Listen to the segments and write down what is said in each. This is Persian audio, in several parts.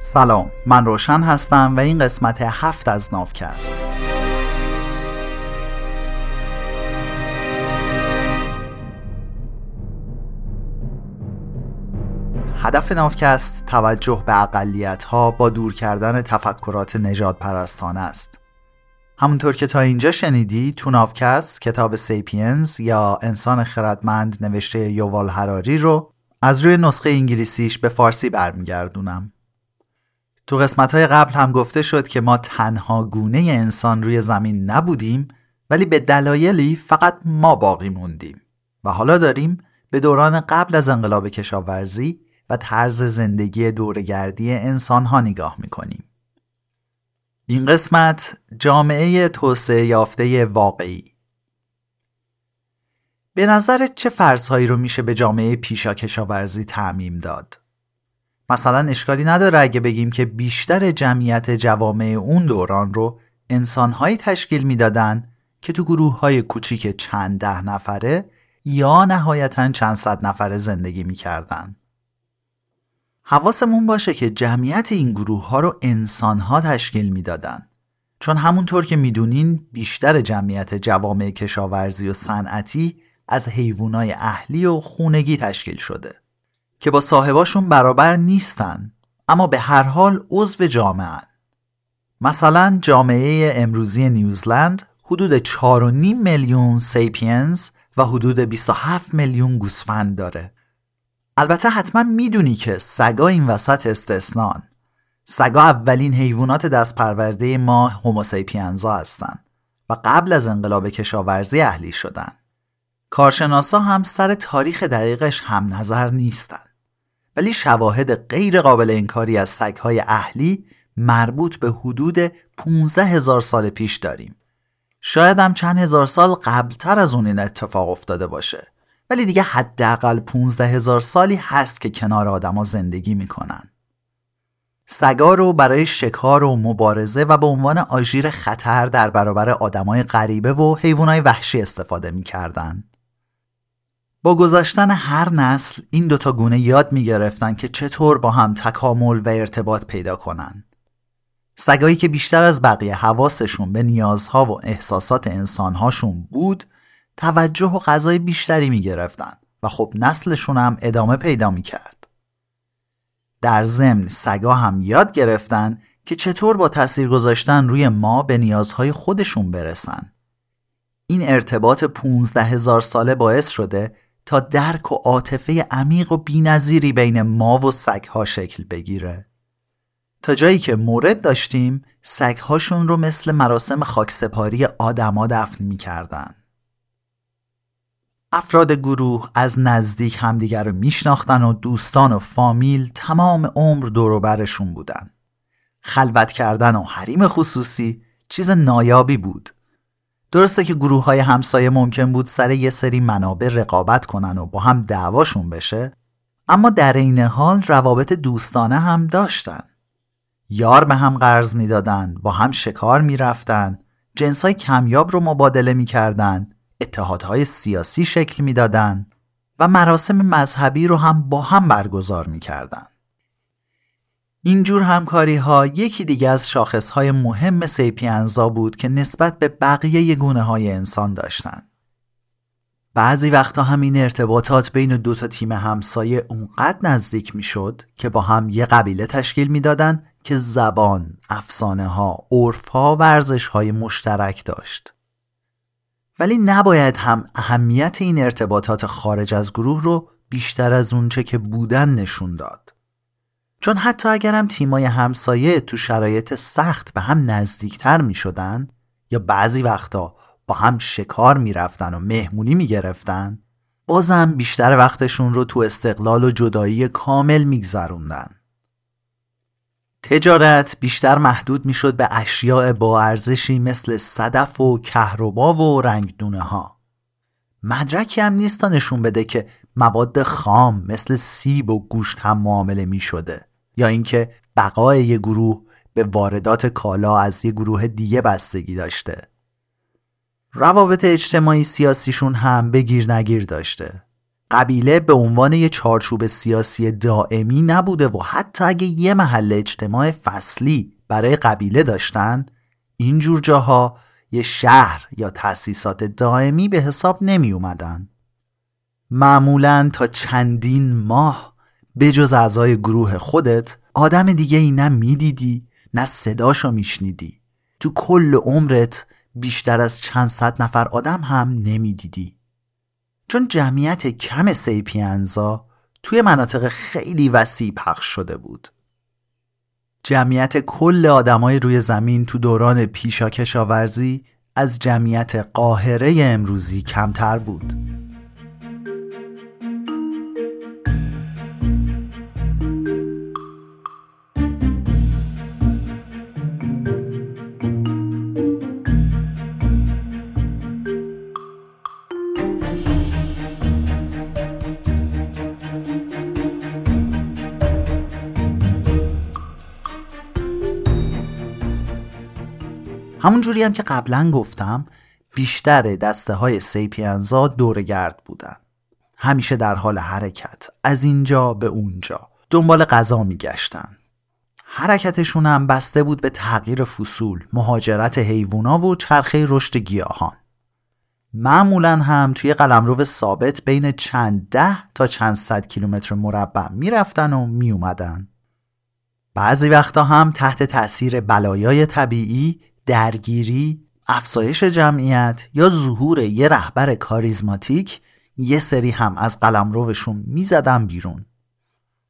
سلام من روشن هستم و این قسمت هفت از نافکست. هدف نافکست توجه به اقلیت ها با دور کردن تفکرات نجات پرستانه است. همونطور که تا اینجا شنیدی تو نافکست کتاب سیپینز یا انسان خردمند نوشته یووال هراری رو از روی نسخه انگلیسیش به فارسی برمیگردونم. تو قسمت های قبل هم گفته شد که ما تنها گونه انسان روی زمین نبودیم ولی به دلایلی فقط ما باقی موندیم و حالا داریم به دوران قبل از انقلاب کشاورزی و طرز زندگی دورگردی انسان ها نگاه می‌کنیم. این قسمت جامعه توسعه یافته واقعی به نظرت چه فرضهایی رو میشه به جامعه پیشا کشاورزی تعمیم داد؟ مثلا اشکالی نداره اگه بگیم که بیشتر جمعیت جوامع اون دوران رو انسانهایی تشکیل می‌دادن که تو گروه های کوچیک چند ده نفره یا نهایتا چند صد نفره زندگی می‌کردن. حواسمون باشه که جمعیت این گروه ها رو انسان ها تشکیل می‌دادن چون همونطور که می‌دونین بیشتر جمعیت جوامع کشاورزی و صنعتی از حیوانای اهلی و خونگی تشکیل شده که با صاحباشون برابر نیستن اما به هر حال عضو جامعه مثلا جامعه امروزی نیوزلند حدود 4.5 میلیون سیپینز و حدود 27 میلیون گوسفند داره. البته حتما می‌دونی که سگا این وسط استثنان. سگا اولین حیوانات دست پرورده ما هوموسیپینزا هستند و قبل از انقلاب کشاورزی اهلی شدن. کارشناسا هم سر تاریخ دقیقش هم نظر نیستن. ولی شواهد غیر قابل انکاری از سگهای اهلی مربوط به حدود 15 هزار سال پیش داریم. شاید هم چند هزار سال قبلتر از اون این اتفاق افتاده باشه. ولی دیگه حداقل 15 هزار سالی هست که کنار آدما زندگی می‌کنن. سگا رو برای شکار و مبارزه و به عنوان آژیر خطر در برابر آدمای غریبه و حیوانای وحشی استفاده می‌کردن. با گذشتن هر نسل این دوتا گونه یاد می‌گرفتن که چطور با هم تکامل و ارتباط پیدا کنن سگایی که بیشتر از بقیه حواسشون به نیازها و احساسات انسانهاشون بود توجه و غذای بیشتری می‌گرفتن و خب نسلشون هم ادامه پیدا می‌کرد. در ضمن سگا هم یاد گرفتن که چطور با تاثیر گذاشتن روی ما به نیازهای خودشون برسن. این ارتباط 15 هزار ساله باعث شده تا درک و عاطفه عمیق و بینظیری بین ما و سگها شکل بگیره. تا جایی که مورد داشتیم سگهاشون رو مثل مراسم خاکسپاری آدما دفن می‌کردن. افراد گروه از نزدیک همدیگر رو میشناختن و دوستان و فامیل تمام عمر دوروبرشون بودن. خلوت کردن و حریم خصوصی چیز نایابی بود. درسته که گروه های همسایه ممکن بود سر یه سری منابع رقابت کنن و با هم دعواشون بشه اما در این حال روابط دوستانه هم داشتن. یار به هم قرض می‌دادن، با هم شکار می‌رفتن، جنس های کمیاب رو مبادله می‌کردن اتحادهای سیاسی شکل می‌دادند و مراسم مذهبی رو هم با هم برگزار می‌کردند. اینجور همکاری ها یکی دیگه از شاخص های مهم سیپینزا بود که نسبت به بقیه گونه های انسان داشتند. بعضی وقتا هم این ارتباطات بین دو تا تیم همسایه اونقدر نزدیک می‌شد که با هم یه قبیله تشکیل می‌دادند که زبان، افسانه ها، عرف ها، ورزش های مشترک داشت. ولی نباید هم اهمیت این ارتباطات خارج از گروه رو بیشتر از اونچه که بودن نشون داد. چون حتی اگرم تیمای همسایه تو شرایط سخت به هم نزدیکتر می شدن یا بعضی وقتا با هم شکار می رفتن و مهمونی می گرفتن بازم بیشتر وقتشون رو تو استقلال و جدایی کامل می گذروندن. تجارت بیشتر محدود می‌شد به اشیاء با ارزشی مثل صدف و کهربا و رنگدونه ها. مدرکی هم نیست تا نشون بده که مواد خام مثل سیب و گوشت هم معامله می شده یا اینکه بقای یه گروه به واردات کالا از یه گروه دیگه بستگی داشته. روابط اجتماعی سیاسیشون هم بگیر نگیر داشته. قبیله به عنوان یه چارچوب سیاسی دائمی نبوده و حتی اگه یه محل اجتماع فصلی برای قبیله داشتن این جور جاها یه شهر یا تأسیسات دائمی به حساب نمی اومدن. معمولا تا چندین ماه به جز اعضای گروه خودت آدم دیگه ای نه می‌دیدی نه صداشو میشنیدی. تو کل عمرت بیشتر از چند صد نفر آدم هم نمی‌دیدی. چون جمعیت کم سیپینزا توی مناطق خیلی وسیع پخش شده بود. جمعیت کل آدمای روی زمین تو دوران پیشا کشاورزی از جمعیت قاهره امروزی کمتر بود. همون جوری هم که قبلا گفتم بیشتر دسته های سیپینزا دورگرد بودن. همیشه در حال حرکت از اینجا به اونجا. دنبال غذا میگشتن. حرکتشون هم بسته بود به تغییر فصول مهاجرت حیوونا و چرخه رشد گیاهان. معمولا هم توی قلمرو ثابت بین چند ده تا چند صد کیلومتر مربع می‌رفتن و میومدن بعضی وقتا هم تحت تأثیر بلایای طبیعی درگیری، افزایش جمعیت یا ظهور یه رهبر کاریزماتیک یه سری هم از قلمروشون می‌زدن بیرون.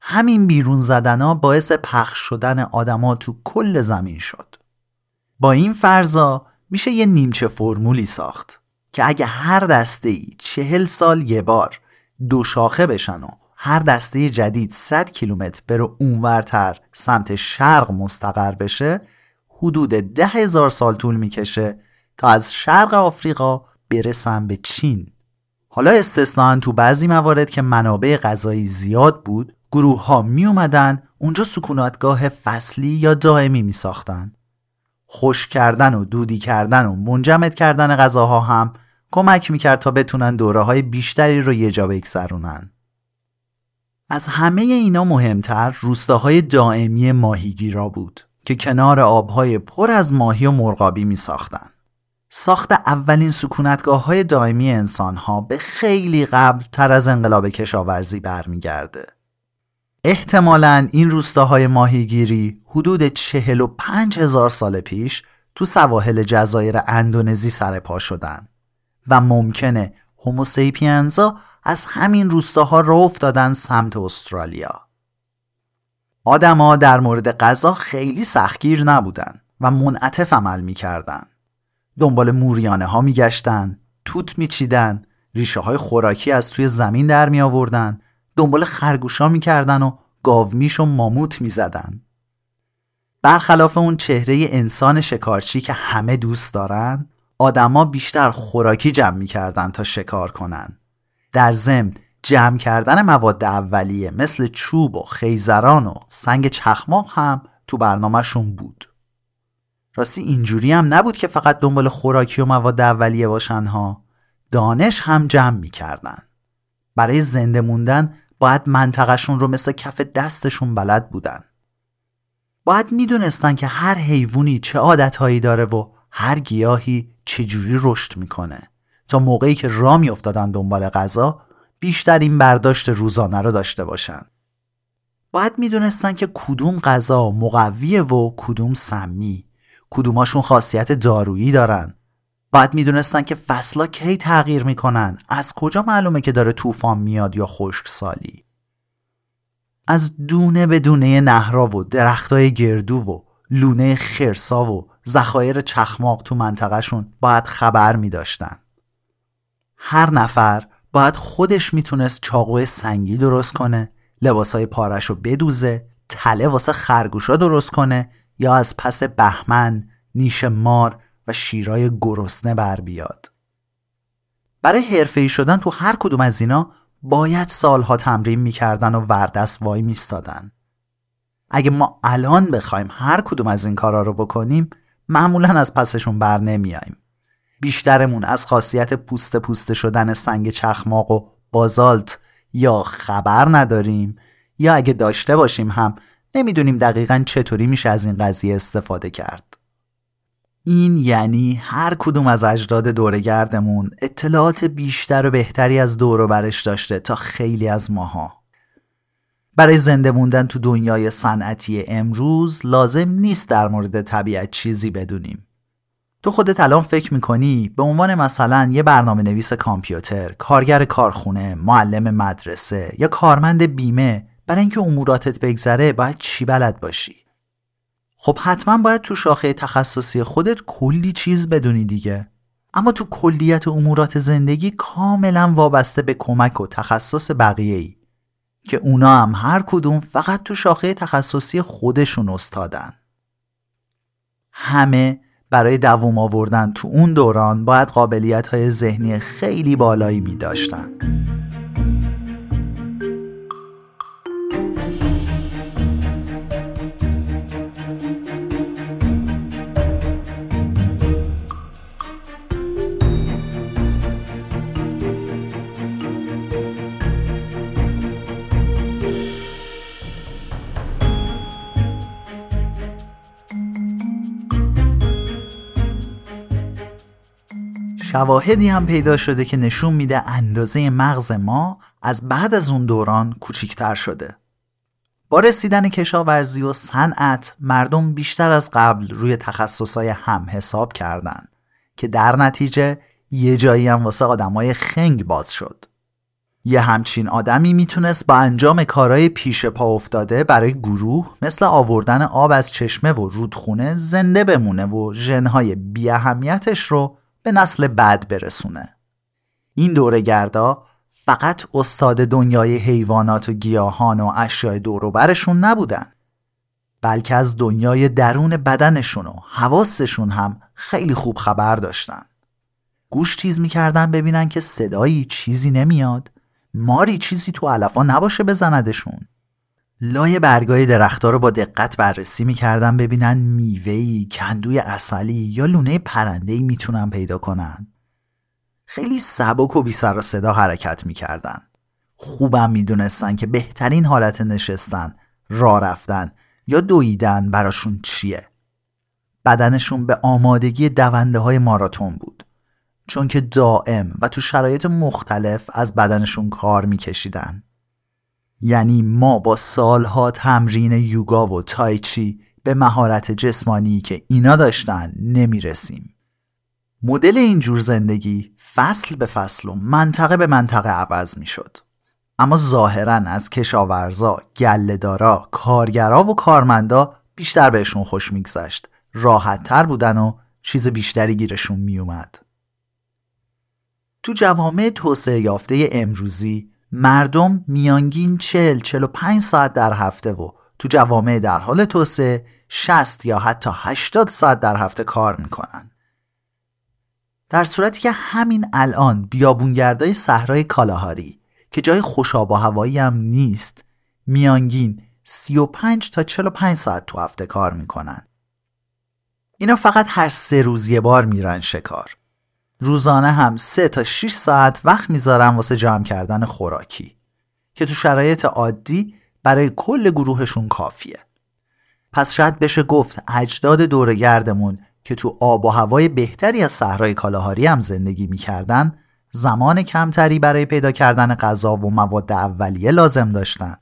همین بیرون زدن ها باعث پخش شدن آدما تو کل زمین شد. با این فرضا میشه یه نیمچه فرمولی ساخت که اگه هر دسته ای چهل سال یه بار دو شاخه بشن و هر دسته جدید 100 کیلومتر بره اونورتر سمت شرق مستقر بشه حدود ده هزار سال طول می‌کشه تا از شرق آفریقا برسن به چین حالا استثنان تو بعضی موارد که منابع غذایی زیاد بود گروه ها می اومدن اونجا سکوناتگاه فصلی یا دائمی می ساختن. خوش کردن و دودی کردن و منجمد کردن غذاها هم کمک می‌کرد تا بتونن دوره های بیشتری رو یه جا بگذرونن. از همه اینا مهمتر روستاهای دائمی ماهیگیرا بود. که کنار آبهای پر از ماهی و مرغابی می ساختن. ساخت اولین سکونتگاه های دائمی انسان ها به خیلی قبل تر از انقلاب کشاورزی برمیگرده. احتمالا این روستاهای ماهیگیری حدود چهل و پنج هزار سال پیش تو سواحل جزایر اندونزی سرپا شدن و ممکنه هوموسیپینزا از همین روستاها را افتادن سمت استرالیا. آدما در مورد غذا خیلی سختگیر نبودن و منعطف عمل می‌کردن. دنبال موریانه ها میگشتن، توت میچیدن، ریشه های خوراکی از توی زمین در می آوردن، دنبال خرگوشا می‌کردن و گاومیش و ماموت می‌زدن. برخلاف اون چهره انسان شکارچی که همه دوست دارن، آدما بیشتر خوراکی جمع می‌کردن تا شکار کنن. در ضمن جمع کردن مواد اولیه مثل چوب و خیزران و سنگ چخماق هم تو برنامهشون بود. راستی اینجوری هم نبود که فقط دنبال خوراکی و مواد اولیه باشن ها. دانش هم جمع می‌کردن. برای زنده موندن باید منطقهشون رو مثل کف دستشون بلد بودن. باید می‌دونستن که هر حیوانی چه عادتهایی داره و هر گیاهی چجوری رشد می‌کنه تا موقعی که را میافتادن دنبال غذا بیشتر این برداشت روزانه رو داشته باشن. باید می‌دونستن که کدوم غذا مقویه و کدوم سمی. کدوماشون خاصیت دارویی دارن. باید می‌دونستن که فصلا کی تغییر می‌کنن. از کجا معلومه که داره طوفان میاد یا خشک سالی از دونه به دونه نهرا و درختای گردو و لونه خرسا و ذخایر چخماق تو منطقهشون باید خبر میداشتن. هر نفر باید خودش می‌تونست چاقوی سنگی درست کنه لباسای پارش رو بدوزه تله واسه خرگوشا درست کنه یا از پس بهمن نیش مار و شیرای گرسنه بر بیاد. برای حرفه‌ای شدن تو هر کدوم از اینا باید سالها تمرین می‌کردن و وردست وای میستادن. اگه ما الان بخوایم هر کدوم از این کارا رو بکنیم معمولا از پسشون بر نمیاییم بیشترمون از خاصیت پوست پوسته شدن سنگ چخماق و بازالت یا خبر نداریم یا اگه داشته باشیم هم نمی‌دونیم دقیقا چطوری میشه از این قضیه استفاده کرد. این یعنی هر کدوم از اجداد دورگردمون اطلاعات بیشتر و بهتری از دور برش داشته تا خیلی از ماها. برای زنده موندن تو دنیای صنعتی امروز لازم نیست در مورد طبیعت چیزی بدونیم. تو خودت الان فکر می‌کنی به عنوان مثلا یه برنامه نویس کامپیوتر، کارگر کارخونه، معلم مدرسه یا کارمند بیمه برای اینکه اموراتت بگذره باید چی بلد باشی؟ خب حتما باید تو شاخه تخصصی خودت کلی چیز بدونی دیگه. اما تو کلیت امورات زندگی کاملا وابسته به کمک و تخصص بقیه ای که اونا هم هر کدوم فقط تو شاخه تخصصی خودشون استادن. همه برای دووم آوردن تو اون دوران باید قابلیت های ذهنی خیلی بالایی می داشتن. شواهدی هم پیدا شده که نشون میده اندازه مغز ما از بعد از اون دوران کوچیکتر شده. با رسیدن کشاورزی و صنعت مردم بیشتر از قبل روی تخصصهای هم حساب کردن که در نتیجه یه جایی هم واسه آدمای خنگ باز شد. یه همچین آدمی می‌تونست با انجام کارهای پیش پا افتاده برای گروه مثل آوردن آب از چشمه و رودخونه زنده بمونه و ژنهای بیاهمیتش رو به نسل بعد برسونه. این دورگردا فقط استاد دنیای حیوانات و گیاهان و اشیاء دوروبرشون نبودن بلکه از دنیای درون بدنشون و حواسشون هم خیلی خوب خبر داشتن. گوش تیز می‌کردن ببینن که صدایی چیزی نمیاد ماری چیزی تو علفا نباشه بزندشون. لای برگای درختها رو با دقت بررسی می‌کردن ببینن میوهی، کندوی اصلی یا لونه پرندهی می‌تونن پیدا کنن. خیلی سبک و بی سر و صدا حرکت می‌کردن. خوبم می‌دونستن که بهترین حالت نشستن، راه رفتن یا دویدن براشون چیه. بدنشون به آمادگی دونده های ماراتون بود. چون که دائم و تو شرایط مختلف از بدنشون کار میکشیدن. یعنی ما با سالها تمرین یوگا و تایچی به مهارت جسمانی که اینا داشتن نمی‌رسیم. مدل اینجور زندگی فصل به فصل و منطقه به منطقه عوض می شد. اما ظاهرا از کشاورزا، گلهدارا، کارگرا و کارمندا بیشتر بهشون خوش میگذشت. راحت تر بودن و چیز بیشتری گیرشون میومد. تو جوامع توسعه یافته امروزی مردم میانگین 40 45 ساعت در هفته و تو جوامع در حال توسعه 60 یا حتی 80 ساعت در هفته کار می‌کنن. در صورتی که همین الان بیابونگردای صحرای کالاهاری که جای خوشاب و هوایی هم نیست میانگین 35 تا 45 ساعت تو هفته کار می‌کنن. اینا فقط هر سه روز یه بار میرن شکار. روزانه هم سه تا 6 ساعت وقت می‌ذارن واسه جمع کردن خوراکی که تو شرایط عادی برای کل گروهشون کافیه. پس شاید بشه گفت اجداد دورگردمون که تو آب و هوای بهتری از صحرای کالاهاری هم زندگی می‌کردن زمان کمتری برای پیدا کردن غذا و مواد اولیه لازم داشتن.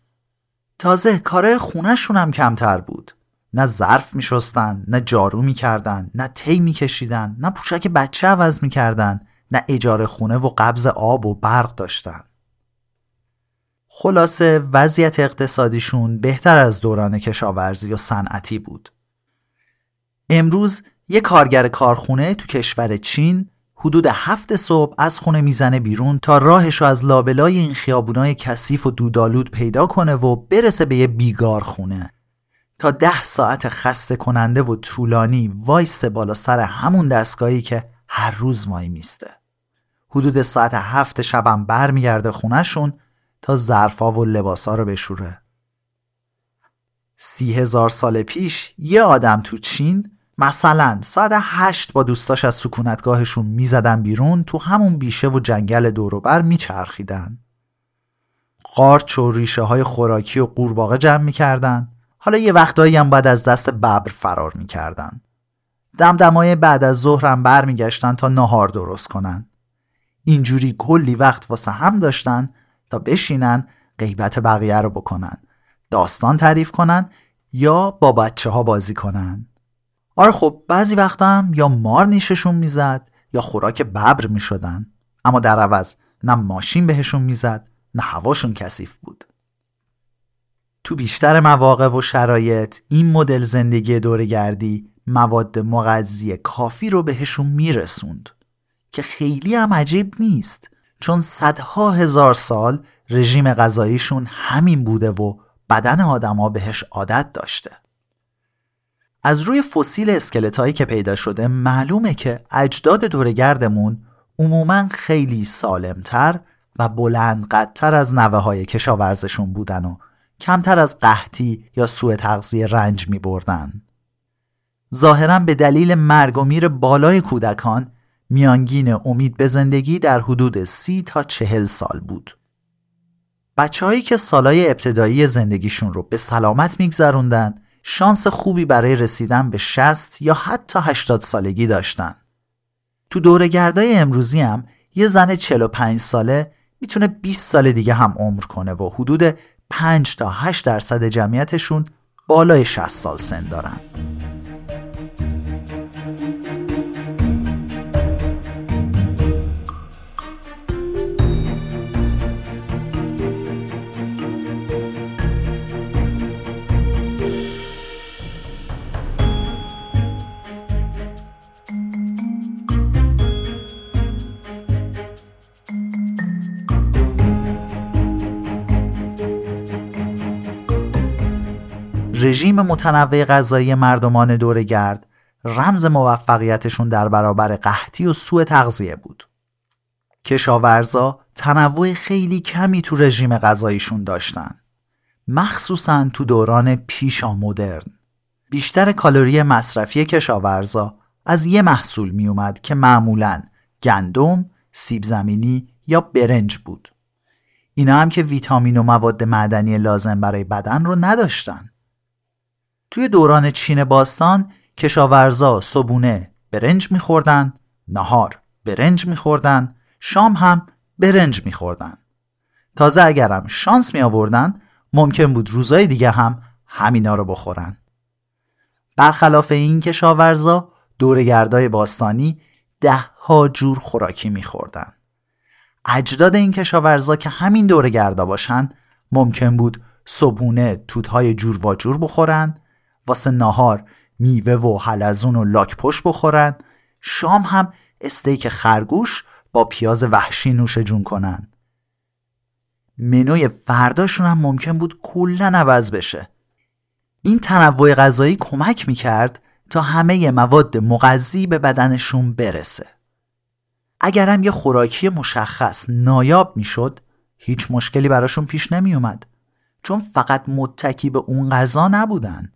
تازه کارهای خونهشون هم کمتر بود. نه ظرف میشستن نه جارو می‌کردن نه تی میکشیدن نه پوشک بچه عوض می‌کردن نه اجاره خونه و قبض آب و برق داشتن. خلاصه وضعیت اقتصادیشون بهتر از دوران کشاورزی و صنعتی بود. امروز یه کارگر کارخونه تو کشور چین حدود هفت صبح از خونه می‌زنه بیرون تا راهش از لابلای این خیابونای کثیف و دودالود پیدا کنه و برسه به یه بیگار خونه. تا ده ساعت خسته کننده و طولانی وایس بالا سر همون دستگاهی که هر روز وایمیسته. حدود ساعت هفت شبم برمیگرده خونهشون تا ظرفا و لباسا رو بشوره. سی هزار سال پیش یه آدم تو چین مثلا ساعت هشت با دوستاش از سکونتگاهشون می‌زدن بیرون تو همون بیشه و جنگل دوروبر میچرخیدن. قارچ و ریشه های خوراکی و قورباغه جمع می‌کردن. حالا یه وقتایی هم بعد از دست ببر فرار می‌کردن. دمدمای بعد از ظهرم برمیگشتن تا نهار درست کنن. اینجوری کلی وقت واسه هم داشتن تا بشینن غیبت بقیه رو بکنن. داستان تعریف کنن یا با بچه ها بازی کنن. آره خب بعضی وقتا هم یا مار نیششون می‌زد یا خوراک ببر می‌شدن. اما در عوض نه ماشین بهشون می‌زد نه هواشون کثیف بود. تو بیشتر مواقع و شرایط این مدل زندگی دورگردی مواد مغذی کافی رو بهشون میرسوند. که خیلی هم عجیب نیست چون صدها هزار سال رژیم غذاییشون همین بوده و بدن آدما بهش عادت داشته. از روی فسیل اسکلت هایی که پیدا شده معلومه که اجداد دورگردمون عموما خیلی سالمتر و بلند قدتر از نوه های کشاورزشون بودن و کمتر از قحطی یا سوء تغذیه رنج می بردن. ظاهرا به دلیل مرگ و میر بالای کودکان میانگین امید به زندگی در حدود سی تا چهل سال بود. بچههایی که سالای ابتدایی زندگیشون رو به سلامت میگذروندن شانس خوبی برای رسیدن به 60 یا حتی 80 سالگی داشتن. تو دورگردای امروزی هم یه زن 45 ساله می‌تونه 20 سال دیگه هم عمر کنه و حدود 5 تا 8 درصد جمعیتشون بالای 60 سال سن دارن. رژیم متنوع غذایی مردمان دورگرد رمز موفقیتشون در برابر قحطی و سوء تغذیه بود. کشاورزا تنوع خیلی کمی تو رژیم غذاییشون داشتن. مخصوصا تو دوران پیشا مدرن. بیشتر کالری مصرفی کشاورزا از یه محصول می اومد که معمولا گندم، سیب زمینی یا برنج بود. اینا هم که ویتامین و مواد معدنی لازم برای بدن رو نداشتن. توی دوران چین باستان کشاورزا صبونه برنج میخوردن نهار برنج میخوردن شام هم برنج میخوردن. تازه اگرم شانس می آوردن ممکن بود روزای دیگه هم همینا رو بخورن. برخلاف این کشاورزا دورگردای باستانی ده ها جور خوراکی میخوردن. اجداد این کشاورزا که همین دورگردا باشن ممکن بود صبونه توتهای جور و جور بخورن واسه ناهار میوه و حلزون و لاک پشت بخورن. شام هم استیک خرگوش با پیاز وحشی نوش جون کنن. منوی فرداشون هم ممکن بود کلا عوض بشه. این تنوع غذایی کمک می‌کرد تا همه مواد مغذی به بدنشون برسه. اگرم یه خوراکی مشخص نایاب می‌شد هیچ مشکلی براشون پیش نمیومد چون فقط متکی به اون غذا نبودن.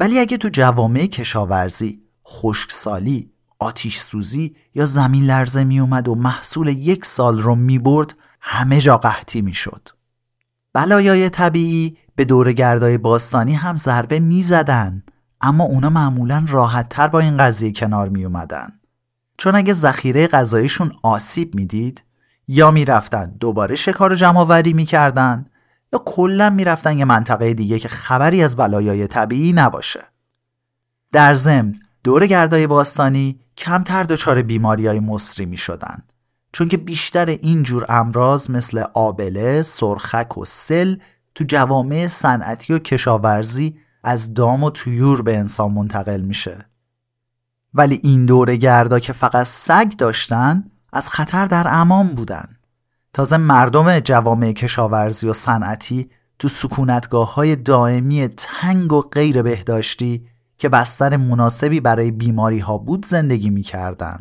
ولی اگه تو جوامع کشاورزی، خشکسالی، آتیش سوزی یا زمین لرزه می اومد و محصول یک سال رو می برد همه جا قحطی می شد. بلایای طبیعی به دور گردای باستانی هم ضربه می زدن اما اونا معمولا راحت تر با این قضیه کنار می اومدن. چون اگه ذخیره غذاییشون آسیب می‌دید یا می‌رفتن دوباره شکار جمع آوری می‌کردن یا کلا می‌رفتن یه منطقه دیگه که خبری از بلایای طبیعی نباشه در ضمن دور گردای باستانی کمتر دچار بیماری های مصری می شدن. چون که بیشتر این جور امراض مثل آبله، سرخک و سل تو جوامع صنعتی و کشاورزی از دام و تویور به انسان منتقل میشه. ولی این دور گردا که فقط سگ داشتن از خطر در امان بودن. تازه مردم جوامع کشاورزی و صنعتی تو سکونتگاه های دائمی تنگ و غیر بهداشتی که بستر مناسبی برای بیماری ها بود زندگی می‌کردن.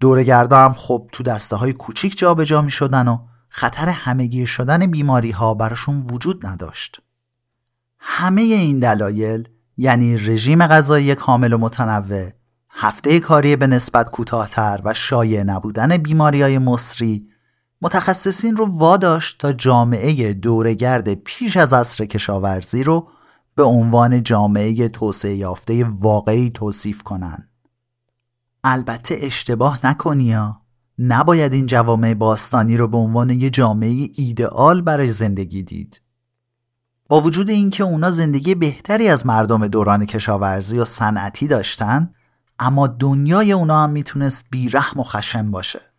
دورگردا هم خب تو دسته های کوچیک جابجا می شدن و خطر همگیر شدن بیماری ها براشون وجود نداشت. همه این دلایل یعنی رژیم غذایی کامل و متنوع، هفته کاری به نسبت کوتاهتر و شایع نبودن بیماری های مصری متخصصین رو واداشت تا جامعه دورگرد پیش از عصر کشاورزی رو به عنوان جامعه توسعه یافته واقعی توصیف کنند. البته اشتباه نکنی نباید این جوامع باستانی رو به عنوان یه جامعه ایدئال برای زندگی دید. با وجود اینکه اونا زندگی بهتری از مردم دوران کشاورزی و صنعتی داشتن اما دنیای اونا هم می‌تونست بیرحم و خشن باشه.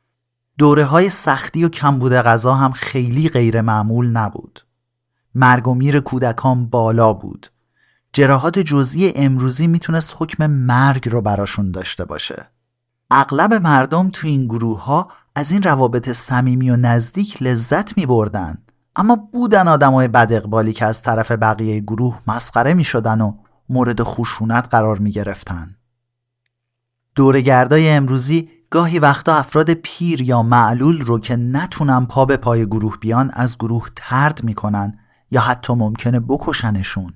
دوره های سختی و کمبود غذا هم خیلی غیر معمول نبود. مرگ و میر کودکان بالا بود. جراحات جزئی امروزی می‌تونست حکم مرگ رو براشون داشته باشه. اغلب مردم تو این گروه ها از این روابط صمیمی و نزدیک لذت می بردن. اما بودن آدمای بد اقبالی که از طرف بقیه گروه مسخره می شدن و مورد خشونت قرار می گرفتن. دورگردای امروزی گاهی وقتا افراد پیر یا معلول رو که نتونن پا به پای گروه بیان از گروه ترد می‌کنن یا حتی ممکنه بکشنشون.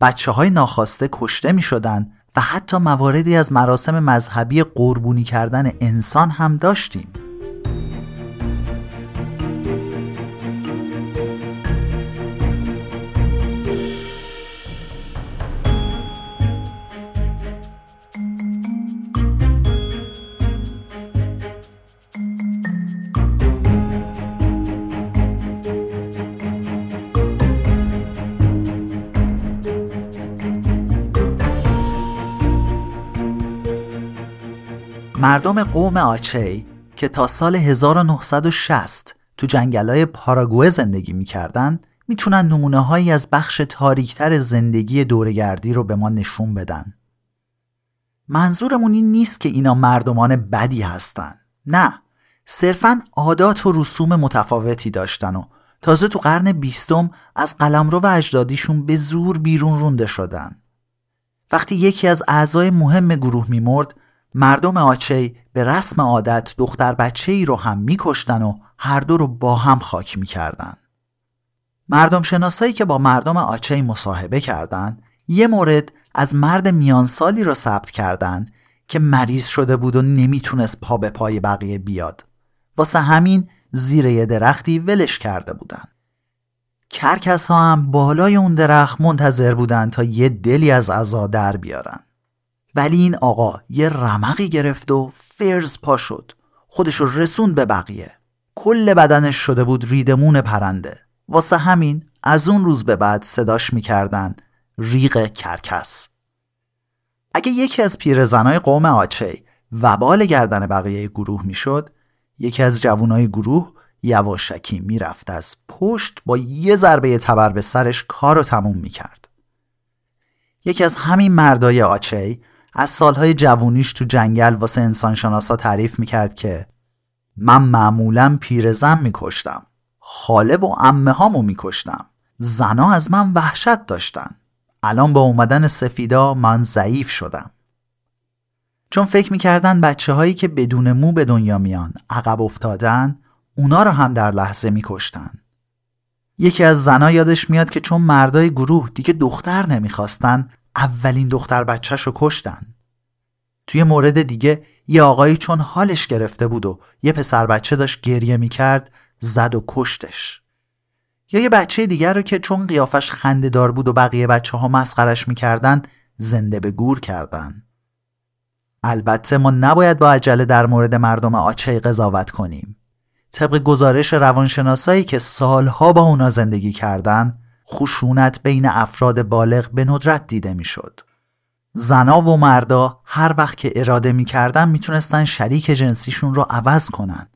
بچه های ناخواسته کشته می شدن و حتی مواردی از مراسم مذهبی قربونی کردن انسان هم داشتیم. مردم قوم آچی که تا سال 1960 تو جنگلای پاراگوه زندگی می‌کردن می‌تونن نمونه هایی از بخش تاریکتر زندگی دورگردی رو به ما نشون بدن. منظورمون این نیست که اینا مردمان بدی هستن. نه، صرفا عادات و رسوم متفاوتی داشتن و تازه تو قرن بیستم از قلمرو و اجدادیشون به زور بیرون رونده شدن. وقتی یکی از اعضای مهم گروه میمرد مردم آچی به رسم عادت دختر بچه ای رو هم میکشتن و هر دو رو با هم خاک می‌کردن. مردم شناسایی که با مردم آچی مصاحبه کردند یه مورد از مرد میانسالی رو ثبت کردند که مریض شده بود و نمی‌تونست پا به پای بقیه بیاد. واسه همین زیر یه درختی ولش کرده بودن. کرکس ها هم بالای اون درخت منتظر بودن تا یه دلی از عزا در بیارن. ولی این آقا یه رمقی گرفت و فرز پا شد. خودش رو رسوند به بقیه. کل بدنش شده بود ریدمون پرنده. واسه همین از اون روز به بعد صداش می‌کردن ریق کرکس. اگه یکی از پیرزنای قوم آچه وبال گردن بقیه گروه می‌شد یکی از جوانای گروه یواشکی می‌رفت از پشت با یه ضربه تبر به سرش کارو تموم می‌کرد. یکی از همین مردای آچه از سالهای جوونیش تو جنگل واسه انسانشناسا تعریف می‌کرد که من معمولا پیرزن میکشتم. خاله و امه هامو میکشتم. زنا از من وحشت داشتن. الان با اومدن سفیدا من ضعیف شدم. چون فکر می‌کردن بچه هایی که بدون مو به دنیا میان عقب افتادن اونا رو هم در لحظه میکشتن. یکی از زنا یادش میاد که چون مردای گروه دیگه دختر نمی‌خواستن اولین دختر بچهش رو کشتن. توی مورد دیگه یه آقایی چون حالش گرفته بود و یه پسر بچه داشت گریه می‌کرد زد و کشتش. یا یه بچه دیگر رو که چون قیافش خنده دار بود و بقیه بچه ها مسخرش می‌کردن زنده به گور کردن. البته ما نباید با عجله در مورد مردم آچه قضاوت کنیم. طبق گزارش روانشناسایی که سالها با اونا زندگی کردن خشونت بین افراد بالغ به ندرت دیده می‌شد. زنا و مردا هر وقت که اراده می‌کردن می‌تونستن شریک جنسیشون رو عوض کنن.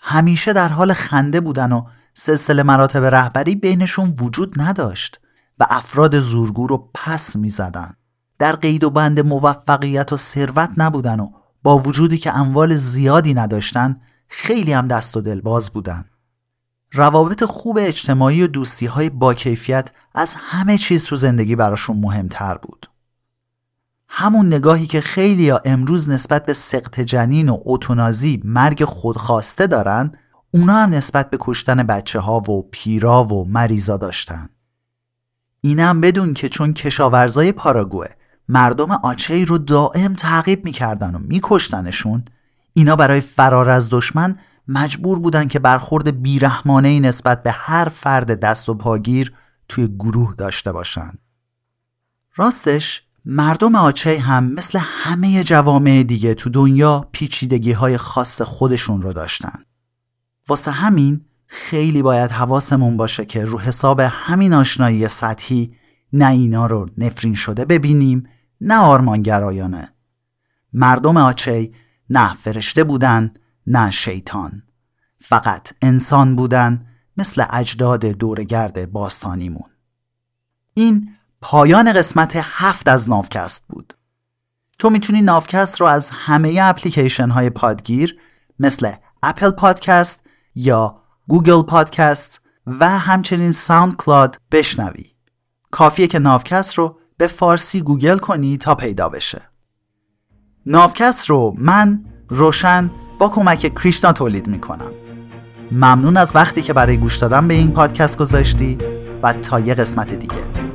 همیشه در حال خنده بودن و سلسله مراتب رهبری بینشون وجود نداشت و افراد زورگو رو پس می‌زدن. در قید و بند موفقیت و ثروت نبودن و با وجودی که اموال زیادی نداشتن خیلی هم دست و دلباز بودن. روابط خوب اجتماعی و دوستی های با کیفیت از همه چیز تو زندگی براشون مهمتر بود. همون نگاهی که خیلی یا امروز نسبت به سقط جنین و اوتونازی مرگ خودخواسته دارن اونا هم نسبت به کشتن بچه ها و پیرا و مریضا داشتن. اینم بدون که چون کشاورزای پاراگوه مردم آچهی رو دائم تعقیب می‌کردن و میکشتنشون اینا برای فرار از دشمن مجبور بودن که برخورد بیرحمانه نسبت به هر فرد دست و پاگیر توی گروه داشته باشن. راستش مردم آچه هم مثل همه جوامع دیگه تو دنیا پیچیدگی های خاص خودشون رو داشتن. واسه همین خیلی باید حواسمون باشه که رو حساب همین آشنایی سطحی نه اینا رو نفرین شده ببینیم نه آرمانگرایانه. مردم آچه نه فرشته بودن نه شیطان. فقط انسان بودن مثل اجداد دورگرد باستانیمون. این پایان قسمت هفت از نافکست بود. تو می‌تونی نافکست رو از همه اپلیکیشن های پادگیر مثل اپل پادکست یا Google Podcast و همچنین SoundCloud بشنوی. کافیه که نافکست رو به فارسی گوگل کنی تا پیدا بشه. نافکست رو من روشن با کمک کریشنا تولید می‌کنم. ممنون از وقتی که برای گوش دادن به این پادکست گذاشتی و تا یه قسمت دیگه